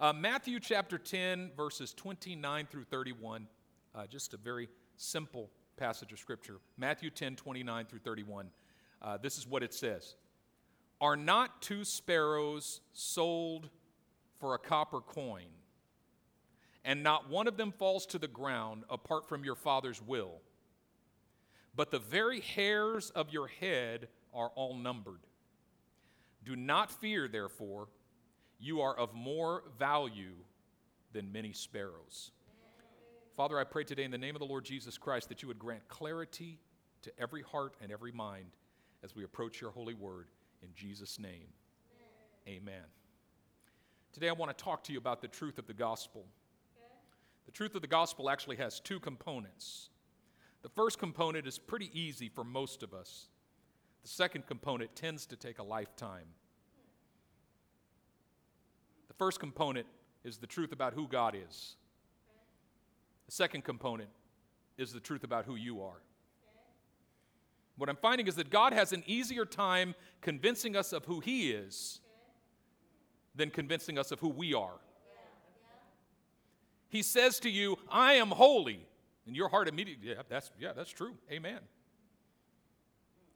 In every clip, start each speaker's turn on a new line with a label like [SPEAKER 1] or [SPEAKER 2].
[SPEAKER 1] Uh, Matthew chapter 10, verses 29 through 31. Uh, just a very simple passage of Scripture. Matthew 10, 29 through 31. Uh, this is what it says Are not two sparrows sold for a copper coin? And not one of them falls to the ground apart from your Father's will. But the very hairs of your head are all numbered. Do not fear, therefore, you are of more value than many sparrows. Father, I pray today in the name of the Lord Jesus Christ that you would grant clarity to every heart and every mind as we approach your holy word. In Jesus' name, amen. Today I want to talk to you about the truth of the gospel. The truth of the gospel actually has two components. The first component is pretty easy for most of us. The second component tends to take a lifetime. First component is the truth about who God is. The second component is the truth about who you are. What I'm finding is that God has an easier time convincing us of who He is than convincing us of who we are. He says to you, I am holy. And your heart immediately, yeah, that's, yeah, that's true. Amen.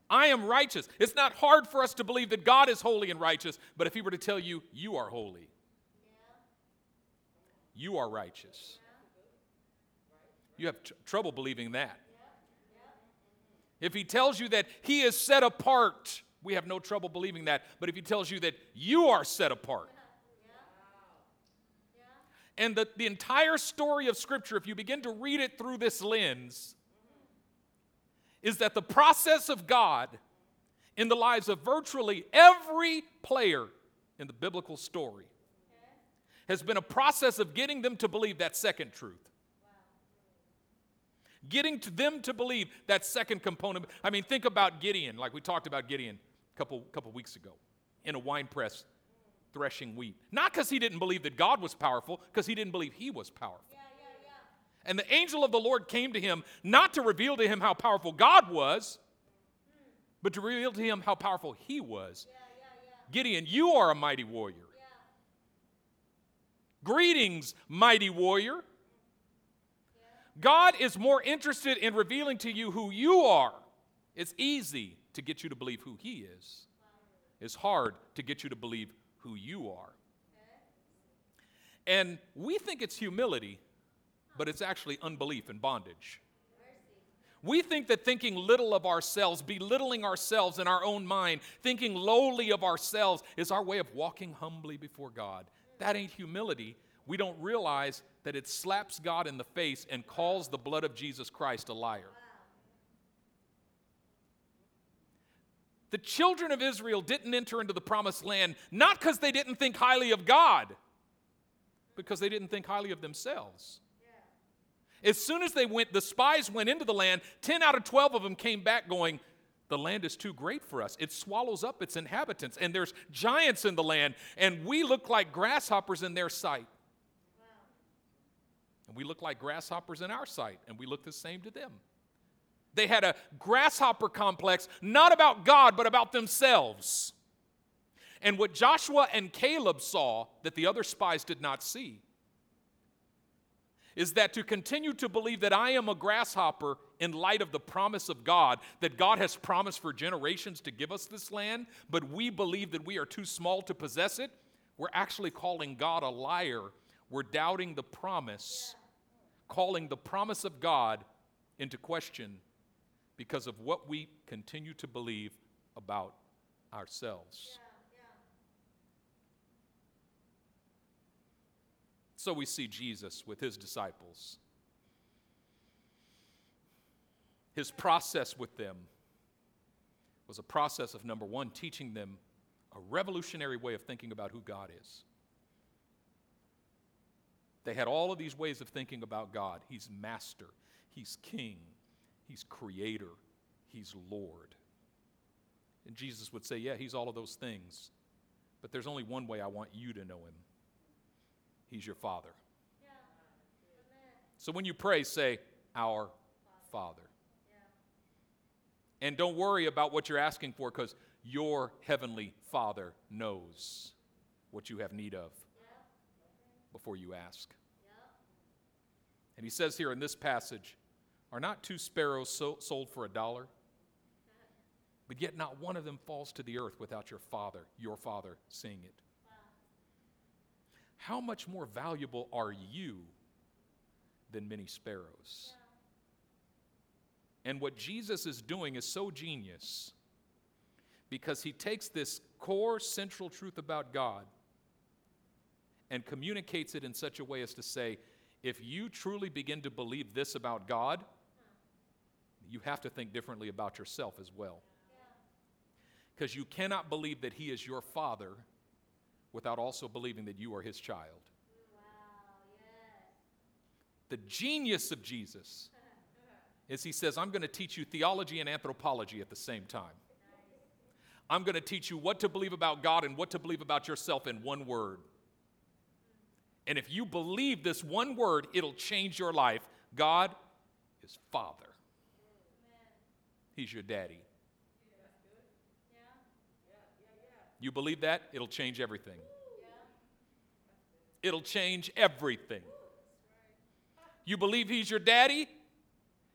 [SPEAKER 1] I am righteous. It's not hard for us to believe that God is holy and righteous, but if He were to tell you, you are holy, you are righteous, you have tr- trouble believing that. If He tells you that He is set apart, we have no trouble believing that. But if He tells you that you are set apart, and the, the entire story of Scripture, if you begin to read it through this lens, is that the process of God in the lives of virtually every player in the biblical story has been a process of getting them to believe that second truth. Getting to them to believe that second component. I mean, think about Gideon, like we talked about Gideon a couple, couple weeks ago in a wine press threshing wheat. Not because he didn't believe that God was powerful, because he didn't believe he was powerful. Yeah, yeah, yeah. And the angel of the Lord came to him not to reveal to him how powerful God was, but to reveal to him how powerful he was. Gideon, you are a mighty warrior. Greetings, mighty warrior. God is more interested in revealing to you who you are. It's easy to get you to believe who He is, it's hard to get you to believe who you are. And we think it's humility, but it's actually unbelief and bondage. We think that thinking little of ourselves, belittling ourselves in our own mind, thinking lowly of ourselves is our way of walking humbly before God. That ain't humility. We don't realize that it slaps God in the face and calls the blood of Jesus Christ a liar. the children of Israel didn't enter into the promised land not because they didn't think highly of God, because they didn't think highly of themselves. As soon as they went, the spies went into the land, 10 out of 12 of them came back going, The land is too great for us. It swallows up its inhabitants, and there's giants in the land, and we look like grasshoppers in their sight. And we look like grasshoppers in our sight, and we look the same to them. They had a grasshopper complex, not about God, but about themselves. And what Joshua and Caleb saw that the other spies did not see is that to continue to believe that I am a grasshopper in light of the promise of God, that God has promised for generations to give us this land, but we believe that we are too small to possess it, we're actually calling God a liar. We're doubting the promise, calling the promise of God into question because of what we continue to believe about ourselves. So we see Jesus with his disciples. His process with them was a process of number one, teaching them a revolutionary way of thinking about who God is. They had all of these ways of thinking about God. He's master, He's king, He's creator, He's Lord. And Jesus would say, Yeah, He's all of those things. But there's only one way I want you to know Him He's your Father. Yeah. So when you pray, say, Our Father. And don't worry about what you're asking for because your Heavenly Father knows what you have need of. before you ask. And he says here in this passage, Are not two sparrows so, sold for a dollar? But yet not one of them falls to the earth without your father, your father, seeing it. How much more valuable are you than many sparrows? And what Jesus is doing is so genius because he takes this core central truth about God and communicates it in such a way as to say, if you truly begin to believe this about God, you have to think differently about yourself as well. Because you cannot believe that He is your Father without also believing that you are His child. The genius of Jesus is He says, I'm going to teach you theology and anthropology at the same time. I'm going to teach you what to believe about God and what to believe about yourself in one word. And if you believe this one word, it'll change your life. God is Father, He's your daddy. You believe that? It'll change everything. It'll change everything. You believe He's your daddy?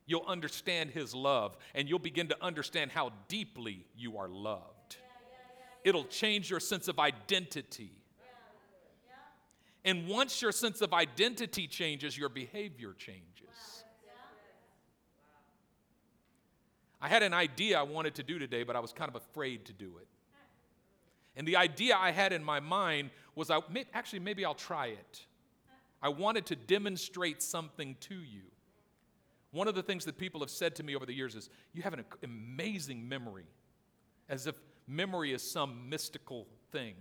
[SPEAKER 1] You'll understand His love and you'll begin to understand how deeply you are loved. It'll change your sense of identity. And once your sense of identity changes, your behavior changes. I had an idea I wanted to do today, but I was kind of afraid to do it. And the idea I had in my mind was I, actually, maybe I'll try it. I wanted to demonstrate something to you. One of the things that people have said to me over the years is, You have an amazing memory, as if memory is some mystical thing.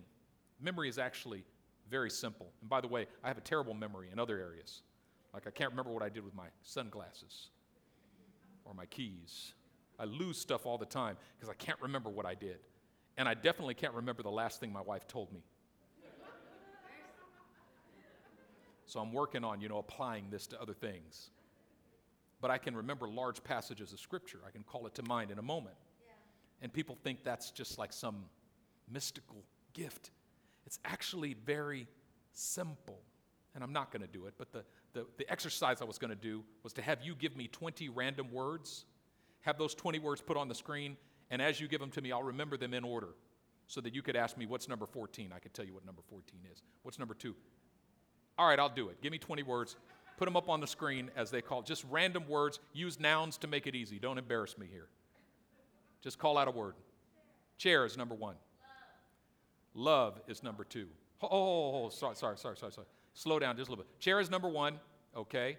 [SPEAKER 1] Memory is actually very simple. And by the way, I have a terrible memory in other areas. Like I can't remember what I did with my sunglasses or my keys. I lose stuff all the time because I can't remember what I did. And I definitely can't remember the last thing my wife told me. So I'm working on, you know, applying this to other things. But I can remember large passages of scripture. I can call it to mind in a moment. Yeah. And people think that's just like some mystical gift. It's actually very simple. And I'm not going to do it, but the, the, the exercise I was going to do was to have you give me 20 random words, have those 20 words put on the screen, and as you give them to me, I'll remember them in order so that you could ask me, What's number 14? I could tell you what number 14 is. What's number two? All right, I'll do it. Give me 20 words. Put them up on the screen as they call. Just random words. Use nouns to make it easy. Don't embarrass me here. Just call out a word. Chair is number one. Love is number two. Oh, sorry, sorry, sorry, sorry, sorry. Slow down just a little bit. Chair is number one, okay?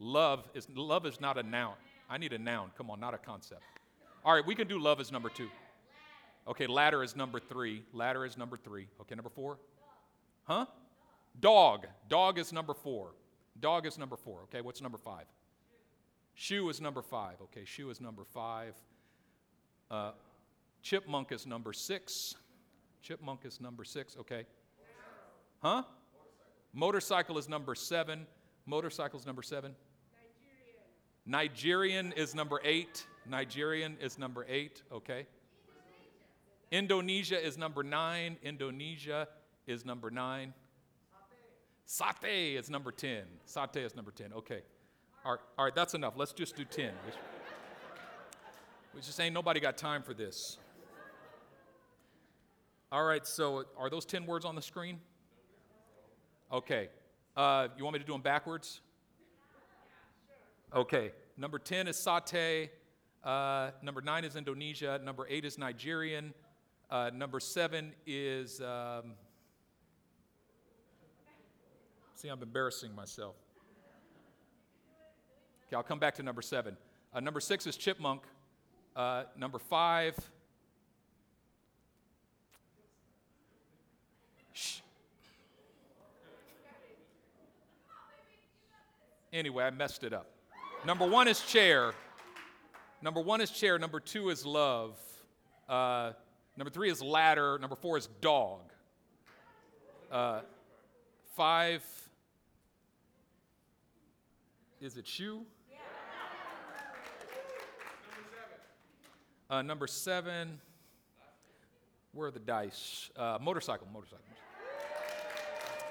[SPEAKER 1] Love is love is not a noun. I need a noun. Come on, not a concept. All right, we can do love as number two. Okay, ladder is number three. Ladder is number three. Okay, number four? Huh? Dog. Dog is number four. Dog is number four. Okay, what's number five? Shoe is number five. Okay, shoe is number five. Uh, chipmunk is number six. Chipmunk is number six, okay. Huh? Motorcycle is number seven. Motorcycle is number seven. Nigerian. Nigerian is number eight. Nigerian is number eight, okay. Indonesia is number nine. Indonesia is number nine. Satay is number 10. Satay is number 10. Okay. All right, all right that's enough. Let's just do 10. We just ain't nobody got time for this. All right, so are those 10 words on the screen? Okay. Uh, you want me to do them backwards? Okay. Number 10 is satay. Uh, number 9 is Indonesia. Number 8 is Nigerian. Uh, number 7 is. Um, see, I'm embarrassing myself. Okay, I'll come back to number 7. Uh, number 6 is chipmunk. Uh, number 5 Shh. Anyway, I messed it up. Number one is chair. Number one is chair. Number two is love. Uh, number three is ladder. Number four is dog. Uh, five. Is it shoe? Uh, number seven. Where are the dice? Uh, motorcycle. Motorcycle.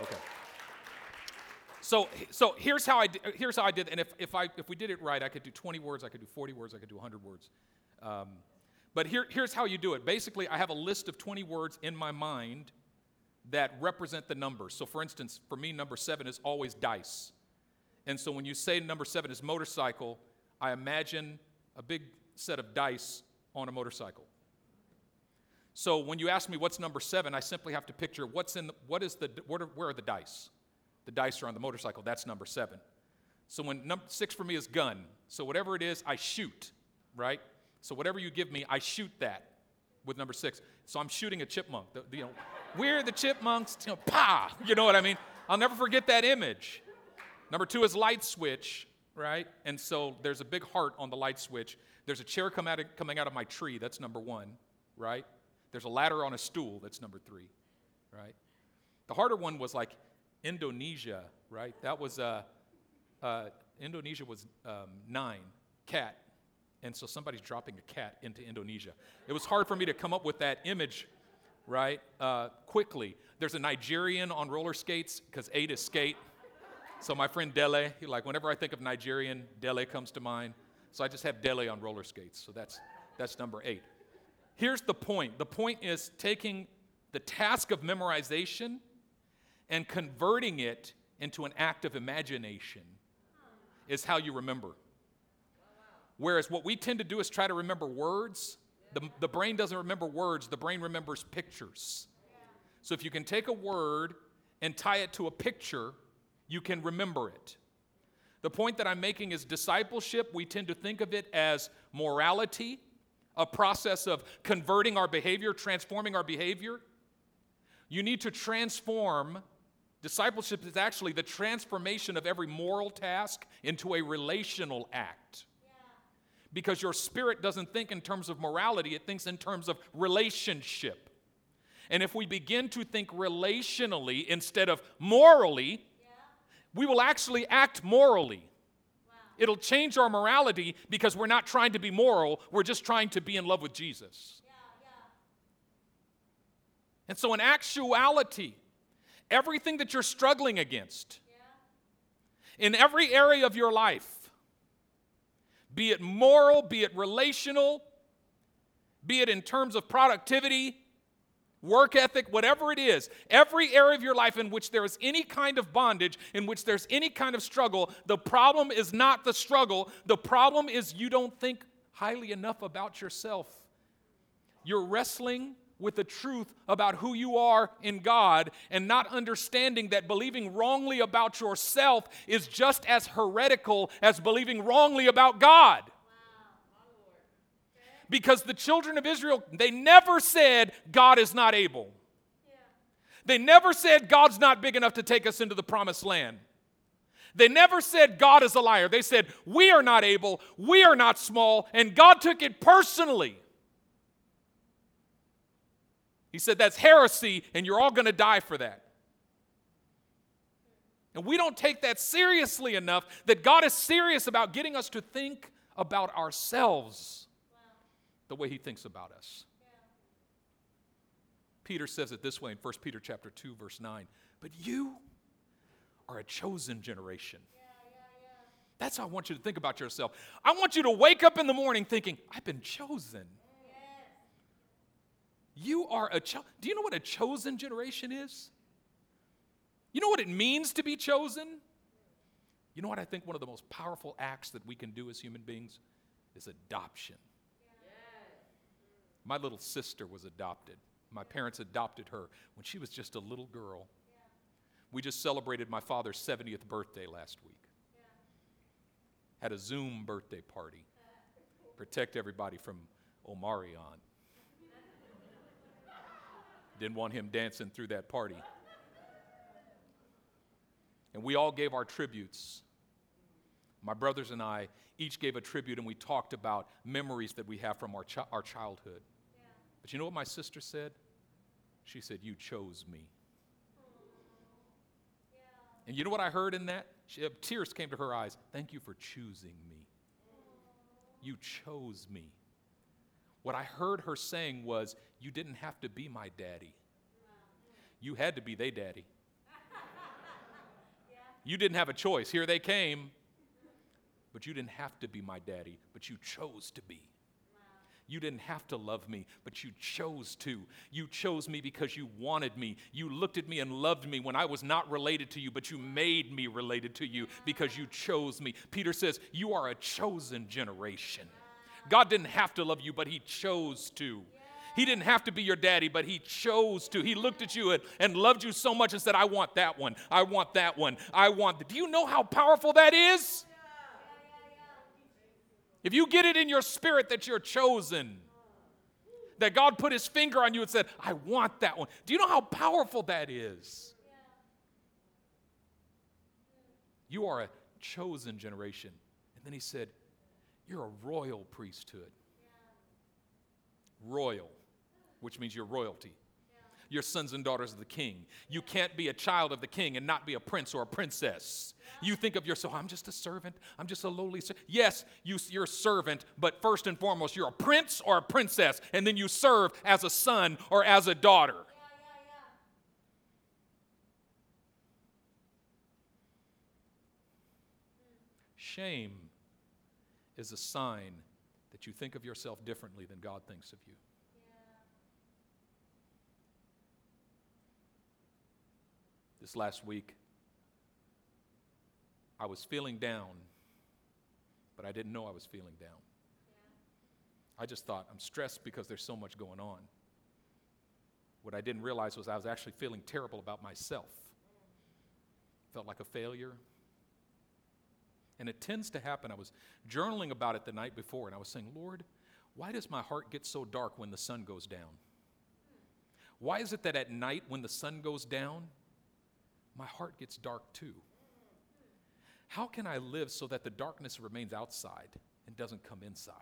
[SPEAKER 1] Okay. So, so here's how I di- here's how I did. And if, if I if we did it right, I could do 20 words, I could do 40 words, I could do 100 words. Um, but here, here's how you do it. Basically, I have a list of 20 words in my mind that represent the numbers. So, for instance, for me, number seven is always dice. And so when you say number seven is motorcycle, I imagine a big set of dice on a motorcycle. So when you ask me what's number seven, I simply have to picture what's in the, what is the what are, where are the dice? The dice are on the motorcycle. That's number seven. So when number six for me is gun. So whatever it is, I shoot, right? So whatever you give me, I shoot that with number six. So I'm shooting a chipmunk. The, the, you know, we're the chipmunks. You know, pa. You know what I mean? I'll never forget that image. Number two is light switch, right? And so there's a big heart on the light switch. There's a chair come out of, coming out of my tree. That's number one, right? There's a ladder on a stool. That's number three, right? The harder one was like Indonesia, right? That was, uh, uh, Indonesia was um, nine, cat. And so somebody's dropping a cat into Indonesia. It was hard for me to come up with that image, right? Uh, quickly. There's a Nigerian on roller skates because eight is skate. So my friend Dele, he like whenever I think of Nigerian, Dele comes to mind. So I just have Dele on roller skates. So that's that's number eight. Here's the point. The point is taking the task of memorization and converting it into an act of imagination is how you remember. Whereas what we tend to do is try to remember words. The, the brain doesn't remember words, the brain remembers pictures. So if you can take a word and tie it to a picture, you can remember it. The point that I'm making is discipleship, we tend to think of it as morality, a process of converting our behavior, transforming our behavior. You need to transform. Discipleship is actually the transformation of every moral task into a relational act. Because your spirit doesn't think in terms of morality, it thinks in terms of relationship. And if we begin to think relationally instead of morally, we will actually act morally. It'll change our morality because we're not trying to be moral, we're just trying to be in love with Jesus. And so, in actuality, everything that you're struggling against, in every area of your life, be it moral, be it relational, be it in terms of productivity, work ethic, whatever it is, every area of your life in which there is any kind of bondage, in which there's any kind of struggle, the problem is not the struggle. The problem is you don't think highly enough about yourself. You're wrestling with the truth about who you are in God and not understanding that believing wrongly about yourself is just as heretical as believing wrongly about God because the children of Israel, they never said, God is not able. They never said, God's not big enough to take us into the promised land. They never said, God is a liar. They said, We are not able, we are not small, and God took it personally. He said, That's heresy, and you're all going to die for that. And we don't take that seriously enough that God is serious about getting us to think about ourselves the way he thinks about us. Peter says it this way in 1 Peter chapter 2 verse 9, "But you are a chosen generation." That's how I want you to think about yourself. I want you to wake up in the morning thinking, "I've been chosen." You are a cho- Do you know what a chosen generation is? You know what it means to be chosen? You know what I think one of the most powerful acts that we can do as human beings is adoption. My little sister was adopted. My parents adopted her when she was just a little girl. We just celebrated my father's 70th birthday last week. Had a Zoom birthday party. Protect everybody from Omarion. Didn't want him dancing through that party. And we all gave our tributes. My brothers and I each gave a tribute, and we talked about memories that we have from our, chi- our childhood. But you know what my sister said? She said, You chose me. And you know what I heard in that? She, uh, tears came to her eyes. Thank you for choosing me. You chose me. What I heard her saying was, You didn't have to be my daddy. You had to be they daddy. You didn't have a choice. Here they came. But you didn't have to be my daddy, but you chose to be. You didn't have to love me, but you chose to. You chose me because you wanted me. You looked at me and loved me when I was not related to you, but you made me related to you because you chose me. Peter says, You are a chosen generation. God didn't have to love you, but He chose to. He didn't have to be your daddy, but He chose to. He looked at you and, and loved you so much and said, I want that one. I want that one. I want. Do you know how powerful that is? If you get it in your spirit that you're chosen, that God put his finger on you and said, I want that one. Do you know how powerful that is? You are a chosen generation. And then he said, You're a royal priesthood. Royal, which means you're royalty. You're sons and daughters of the king. You can't be a child of the king and not be a prince or a princess. You think of yourself, I'm just a servant. I'm just a lowly servant. Yes, you, you're a servant, but first and foremost, you're a prince or a princess, and then you serve as a son or as a daughter. Shame is a sign that you think of yourself differently than God thinks of you. This last week, I was feeling down, but I didn't know I was feeling down. I just thought, I'm stressed because there's so much going on. What I didn't realize was I was actually feeling terrible about myself. Felt like a failure. And it tends to happen. I was journaling about it the night before, and I was saying, Lord, why does my heart get so dark when the sun goes down? Why is it that at night when the sun goes down, my heart gets dark too? How can I live so that the darkness remains outside and doesn't come inside?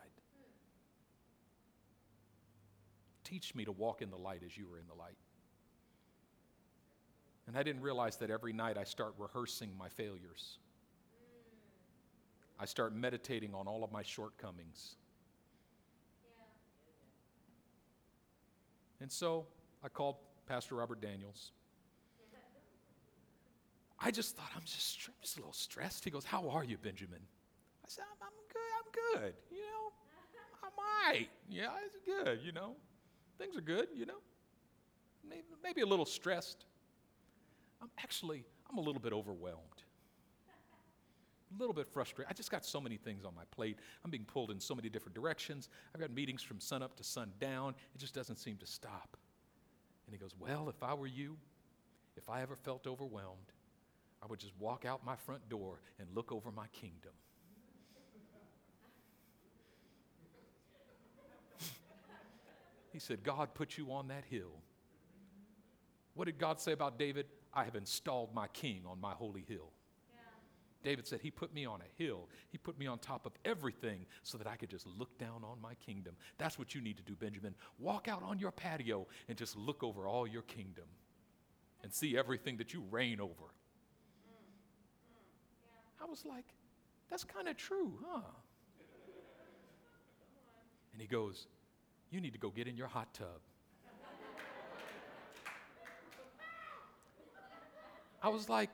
[SPEAKER 1] Teach me to walk in the light as you are in the light. And I didn't realize that every night I start rehearsing my failures. I start meditating on all of my shortcomings. And so I called Pastor Robert Daniels I just thought, I'm just, I'm just a little stressed. He goes, How are you, Benjamin? I said, I'm, I'm good, I'm good, you know. I'm all right. Yeah, it's good, you know. Things are good, you know. Maybe, maybe a little stressed. I'm actually, I'm a little bit overwhelmed. A little bit frustrated. I just got so many things on my plate. I'm being pulled in so many different directions. I've got meetings from sun up to sun down. It just doesn't seem to stop. And he goes, Well, if I were you, if I ever felt overwhelmed, I would just walk out my front door and look over my kingdom. he said, God put you on that hill. What did God say about David? I have installed my king on my holy hill. David said, He put me on a hill. He put me on top of everything so that I could just look down on my kingdom. That's what you need to do, Benjamin. Walk out on your patio and just look over all your kingdom and see everything that you reign over. I was like, that's kind of true, huh? And he goes, You need to go get in your hot tub. I was like,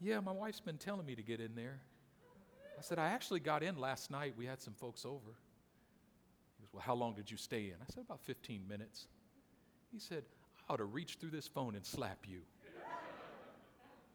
[SPEAKER 1] Yeah, my wife's been telling me to get in there. I said, I actually got in last night. We had some folks over. He goes, Well, how long did you stay in? I said, About 15 minutes. He said, I ought to reach through this phone and slap you.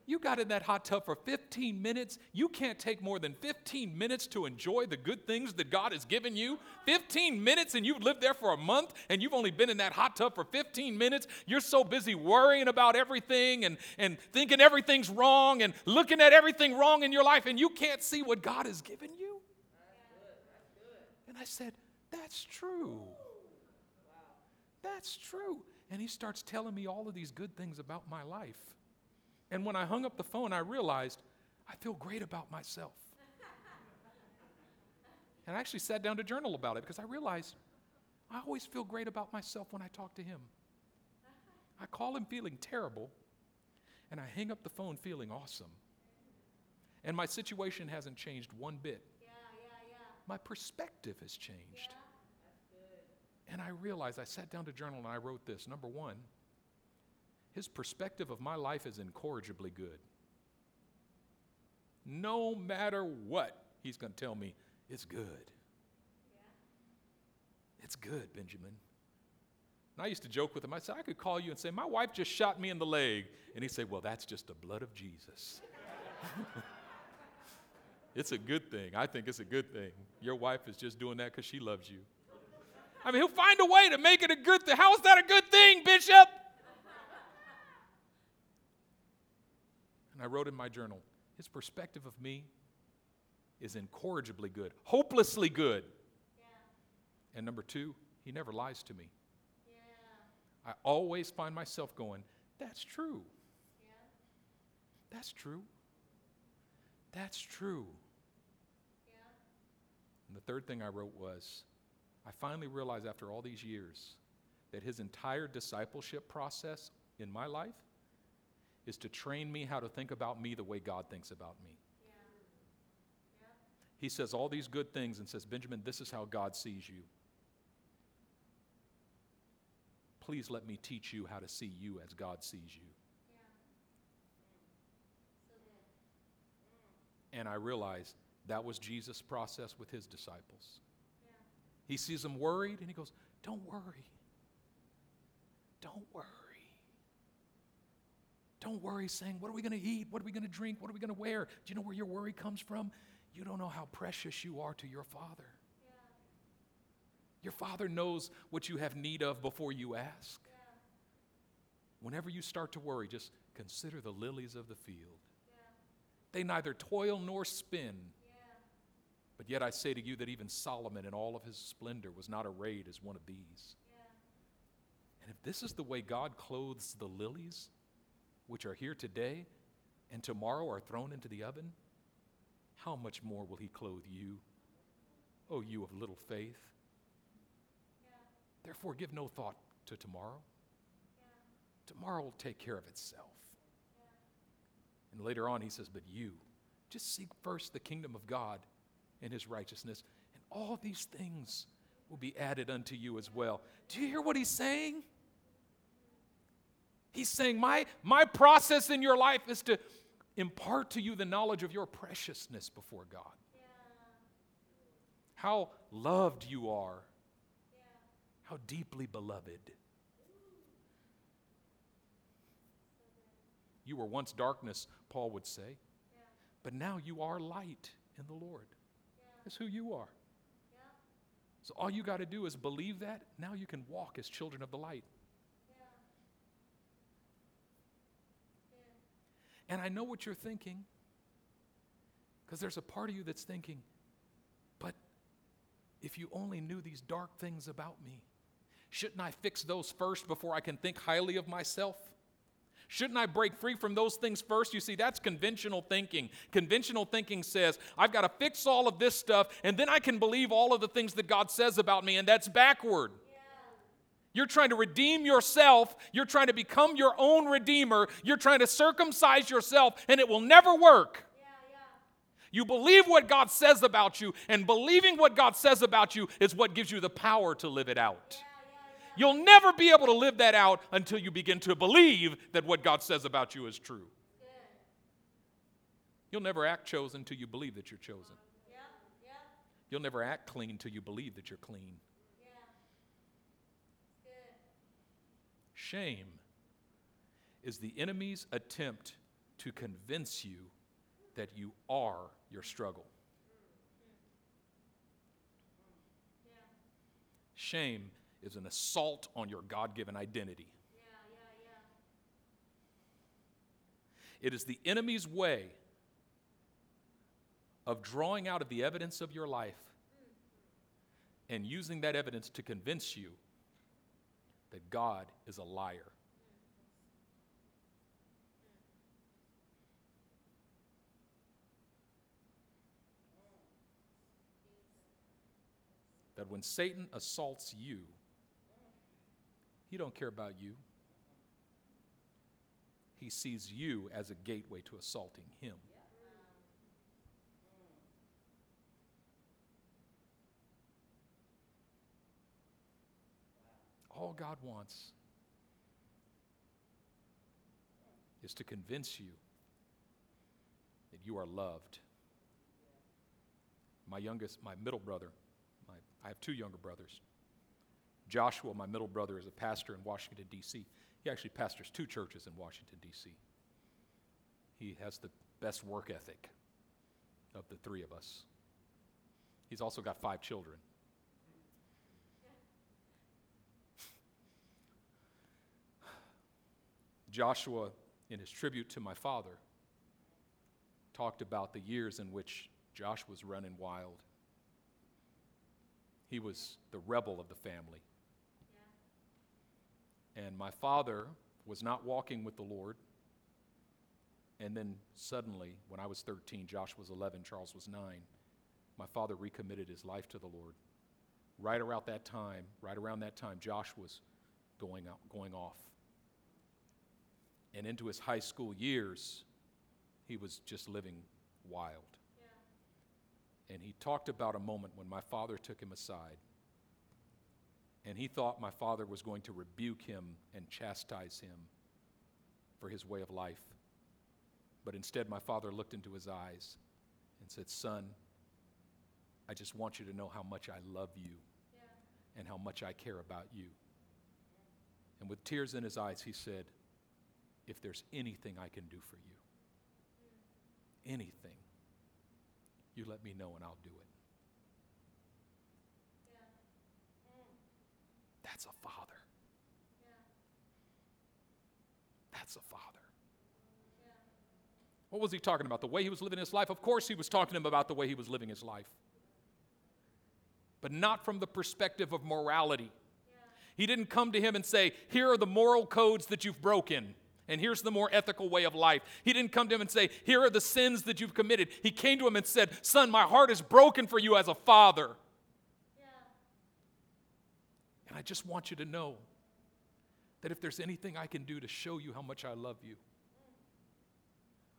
[SPEAKER 1] You got in that hot tub for 15 minutes. You can't take more than 15 minutes to enjoy the good things that God has given you. 15 minutes, and you've lived there for a month, and you've only been in that hot tub for 15 minutes. You're so busy worrying about everything and, and thinking everything's wrong and looking at everything wrong in your life, and you can't see what God has given you. And I said, That's true. That's true. And he starts telling me all of these good things about my life. And when I hung up the phone, I realized I feel great about myself. and I actually sat down to journal about it because I realized I always feel great about myself when I talk to him. I call him feeling terrible, and I hang up the phone feeling awesome. And my situation hasn't changed one bit. Yeah, yeah, yeah. My perspective has changed. And I realized I sat down to journal and I wrote this. Number one, his perspective of my life is incorrigibly good. no matter what, he's going to tell me it's good. It's good, Benjamin. And I used to joke with him. I said, I could call you and say, My wife just shot me in the leg. And he'd say, Well, that's just the blood of Jesus. it's a good thing. I think it's a good thing. Your wife is just doing that because she loves you. I mean, he'll find a way to make it a good thing. How is that a good thing, Bishop? And I wrote in my journal, his perspective of me is incorrigibly good, hopelessly good. And number two, he never lies to me. I always find myself going, that's true. That's true. That's true. And the third thing I wrote was, I finally realized after all these years that his entire discipleship process in my life is to train me how to think about me the way God thinks about me. Yeah. Yeah. He says all these good things and says, Benjamin, this is how God sees you. Please let me teach you how to see you as God sees you. Yeah. And I realized that was Jesus' process with his disciples. He sees them worried and he goes, Don't worry. Don't worry. Don't worry, saying, What are we going to eat? What are we going to drink? What are we going to wear? Do you know where your worry comes from? You don't know how precious you are to your Father. Yeah. Your Father knows what you have need of before you ask. Yeah. Whenever you start to worry, just consider the lilies of the field. Yeah. They neither toil nor spin. But yet I say to you that even Solomon in all of his splendor was not arrayed as one of these. And if this is the way God clothes the lilies, which are here today and tomorrow are thrown into the oven, how much more will He clothe you, O oh, you of little faith? Therefore, give no thought to tomorrow. Tomorrow will take care of itself. And later on, He says, But you, just seek first the kingdom of God and His righteousness, and all these things will be added unto you as well. Do you hear what He's saying? He's saying, my, my process in your life is to impart to you the knowledge of your preciousness before God. Yeah. How loved you are. Yeah. How deeply beloved. You were once darkness, Paul would say, yeah. but now you are light in the Lord. That's who you are. So all you got to do is believe that. Now you can walk as children of the light. And I know what you're thinking because there's a part of you that's thinking, but if you only knew these dark things about me, shouldn't I fix those first before I can think highly of myself? Shouldn't I break free from those things first? You see, that's conventional thinking. Conventional thinking says, I've got to fix all of this stuff, and then I can believe all of the things that God says about me, and that's backward. You're trying to redeem yourself. You're trying to become your own redeemer. You're trying to circumcise yourself, and it will never work. You believe what God says about you, and believing what God says about you is what gives you the power to live it out. You'll never be able to live that out until you begin to believe that what God says about you is true. You'll never act chosen until you believe that you're chosen. You'll never act clean until you believe that you're clean. Shame is the enemy's attempt to convince you that you are your struggle. Shame is an assault on your God given identity. It is the enemy's way of drawing out of the evidence of your life and using that evidence to convince you that God is a liar. That when Satan assaults you, he don't care about you. He sees you as a gateway to assaulting him. All God wants is to convince you that you are loved. My youngest, my middle brother, my, I have two younger brothers. Joshua, my middle brother, is a pastor in Washington, D.C. He actually pastors two churches in Washington, D.C. He has the best work ethic of the three of us. He's also got five children. Joshua, in his tribute to my father, talked about the years in which Josh was running wild. He was the rebel of the family. Yeah. And my father was not walking with the Lord. And then suddenly, when I was 13, Josh was 11, Charles was 9, my father recommitted his life to the Lord. Right around that time, right around that time, Josh was going, out, going off. And into his high school years, he was just living wild. Yeah. And he talked about a moment when my father took him aside. And he thought my father was going to rebuke him and chastise him for his way of life. But instead, my father looked into his eyes and said, Son, I just want you to know how much I love you yeah. and how much I care about you. And with tears in his eyes, he said, If there's anything I can do for you, anything, you let me know and I'll do it. That's a father. That's a father. What was he talking about? The way he was living his life? Of course, he was talking about the way he was living his life, but not from the perspective of morality. He didn't come to him and say, Here are the moral codes that you've broken, and here's the more ethical way of life. He didn't come to him and say, Here are the sins that you've committed. He came to him and said, Son, my heart is broken for you as a father. Yeah. And I just want you to know that if there's anything I can do to show you how much I love you,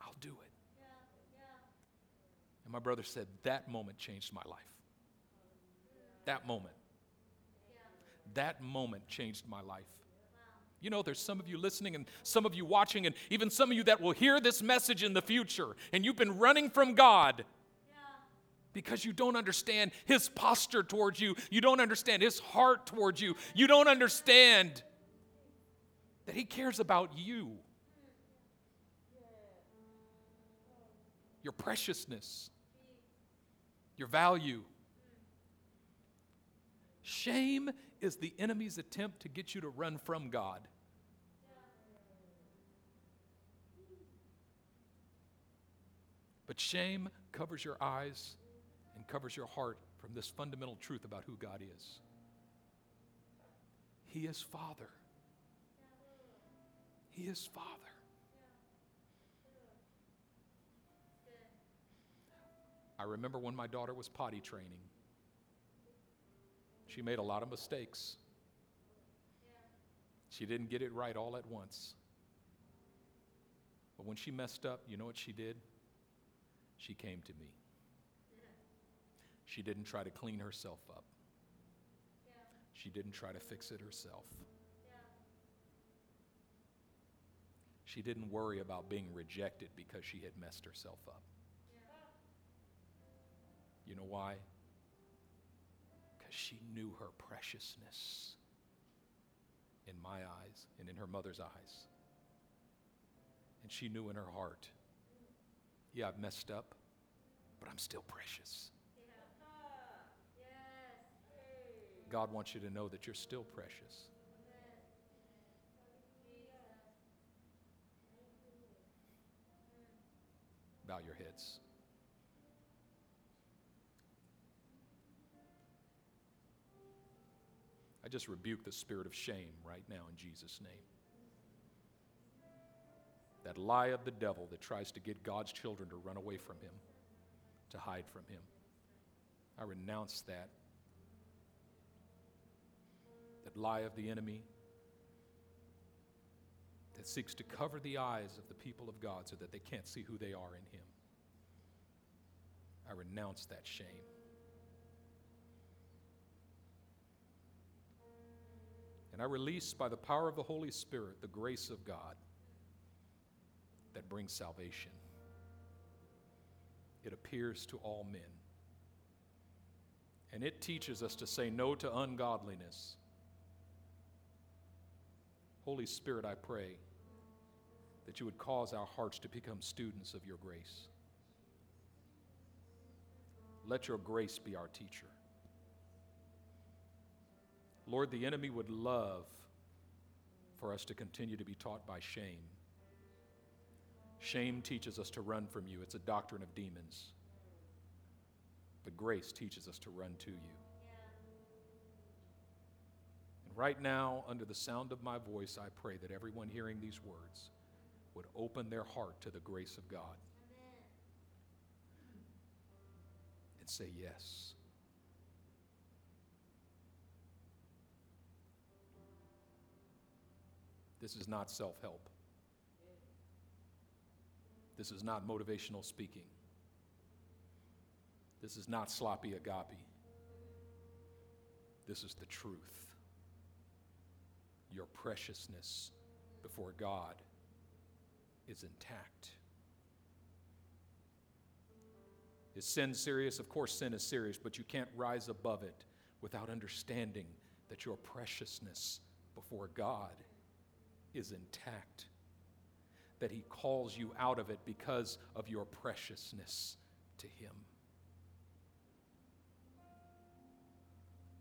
[SPEAKER 1] I'll do it. Yeah, yeah. And my brother said, That moment changed my life. That moment. That moment changed my life. You know, there's some of you listening and some of you watching, and even some of you that will hear this message in the future, and you've been running from God because you don't understand His posture towards you. You don't understand His heart towards you. You don't understand that He cares about you. your preciousness, your value. Shame is the enemy's attempt to get you to run from God. But shame covers your eyes and covers your heart from this fundamental truth about who God is. He is Father. He is Father. I remember when my daughter was potty training. She made a lot of mistakes. She didn't get it right all at once. But when she messed up, you know what she did? She came to me. She didn't try to clean herself up. She didn't try to fix it herself. She didn't worry about being rejected because she had messed herself up. You know why? Because she knew her preciousness in my eyes and in her mother's eyes. And she knew in her heart, yeah, I've messed up, but I'm still precious. God wants you to know that you're still precious. Bow your heads. I just rebuke the spirit of shame right now in Jesus' name. That lie of the devil that tries to get God's children to run away from him, to hide from him. I renounce that. That lie of the enemy that seeks to cover the eyes of the people of God so that they can't see who they are in him. I renounce that shame. And I release by the power of the Holy Spirit the grace of God that brings salvation. It appears to all men. And it teaches us to say no to ungodliness. Holy Spirit, I pray that you would cause our hearts to become students of your grace. Let your grace be our teacher. Lord, the enemy would love for us to continue to be taught by shame. Shame teaches us to run from you, it's a doctrine of demons. But grace teaches us to run to you. And right now, under the sound of my voice, I pray that everyone hearing these words would open their heart to the grace of God and say yes. This is not self help. This is not motivational speaking. This is not sloppy agape. This is the truth. Your preciousness before God is intact. Is sin serious? Of course, sin is serious, but you can't rise above it without understanding that your preciousness before God is intact. That He calls you out of it because of your preciousness to Him.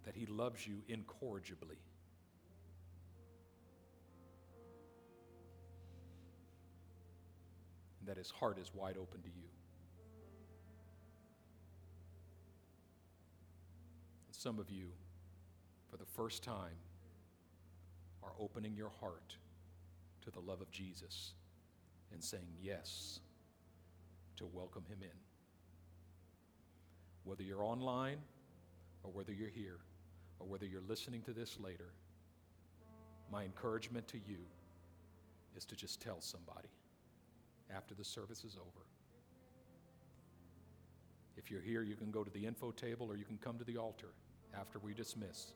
[SPEAKER 1] That He loves you incorrigibly. And that His heart is wide open to you. And some of you, for the first time, are opening your heart to the love of Jesus and saying yes to welcome him in. Whether you're online or whether you're here or whether you're listening to this later, my encouragement to you is to just tell somebody after the service is over. If you're here, you can go to the info table or you can come to the altar after we dismiss.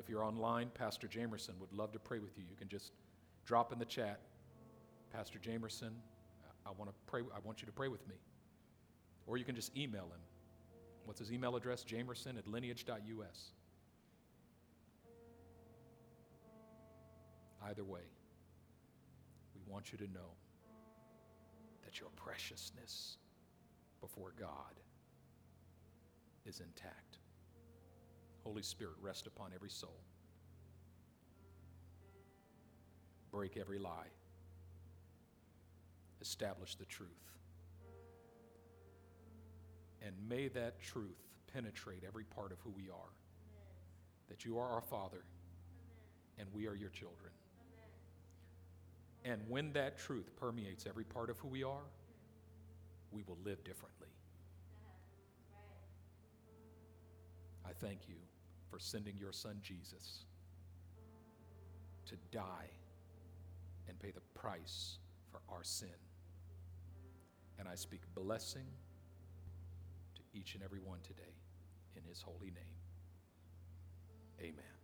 [SPEAKER 1] If you're online, Pastor Jamerson would love to pray with you. You can just drop in the chat, Pastor Jamerson, I want to pray. I want you to pray with me. Or you can just email him. What's his email address? Jamerson at lineage.us. Either way, we want you to know that your preciousness before God is intact. Holy Spirit, rest upon every soul. Break every lie. Establish the truth. And may that truth penetrate every part of who we are. That you are our Father and we are your children. And when that truth permeates every part of who we are, we will live differently. I thank you for sending your son Jesus to die and pay the price for our sin. And I speak blessing to each and every one today in his holy name. Amen.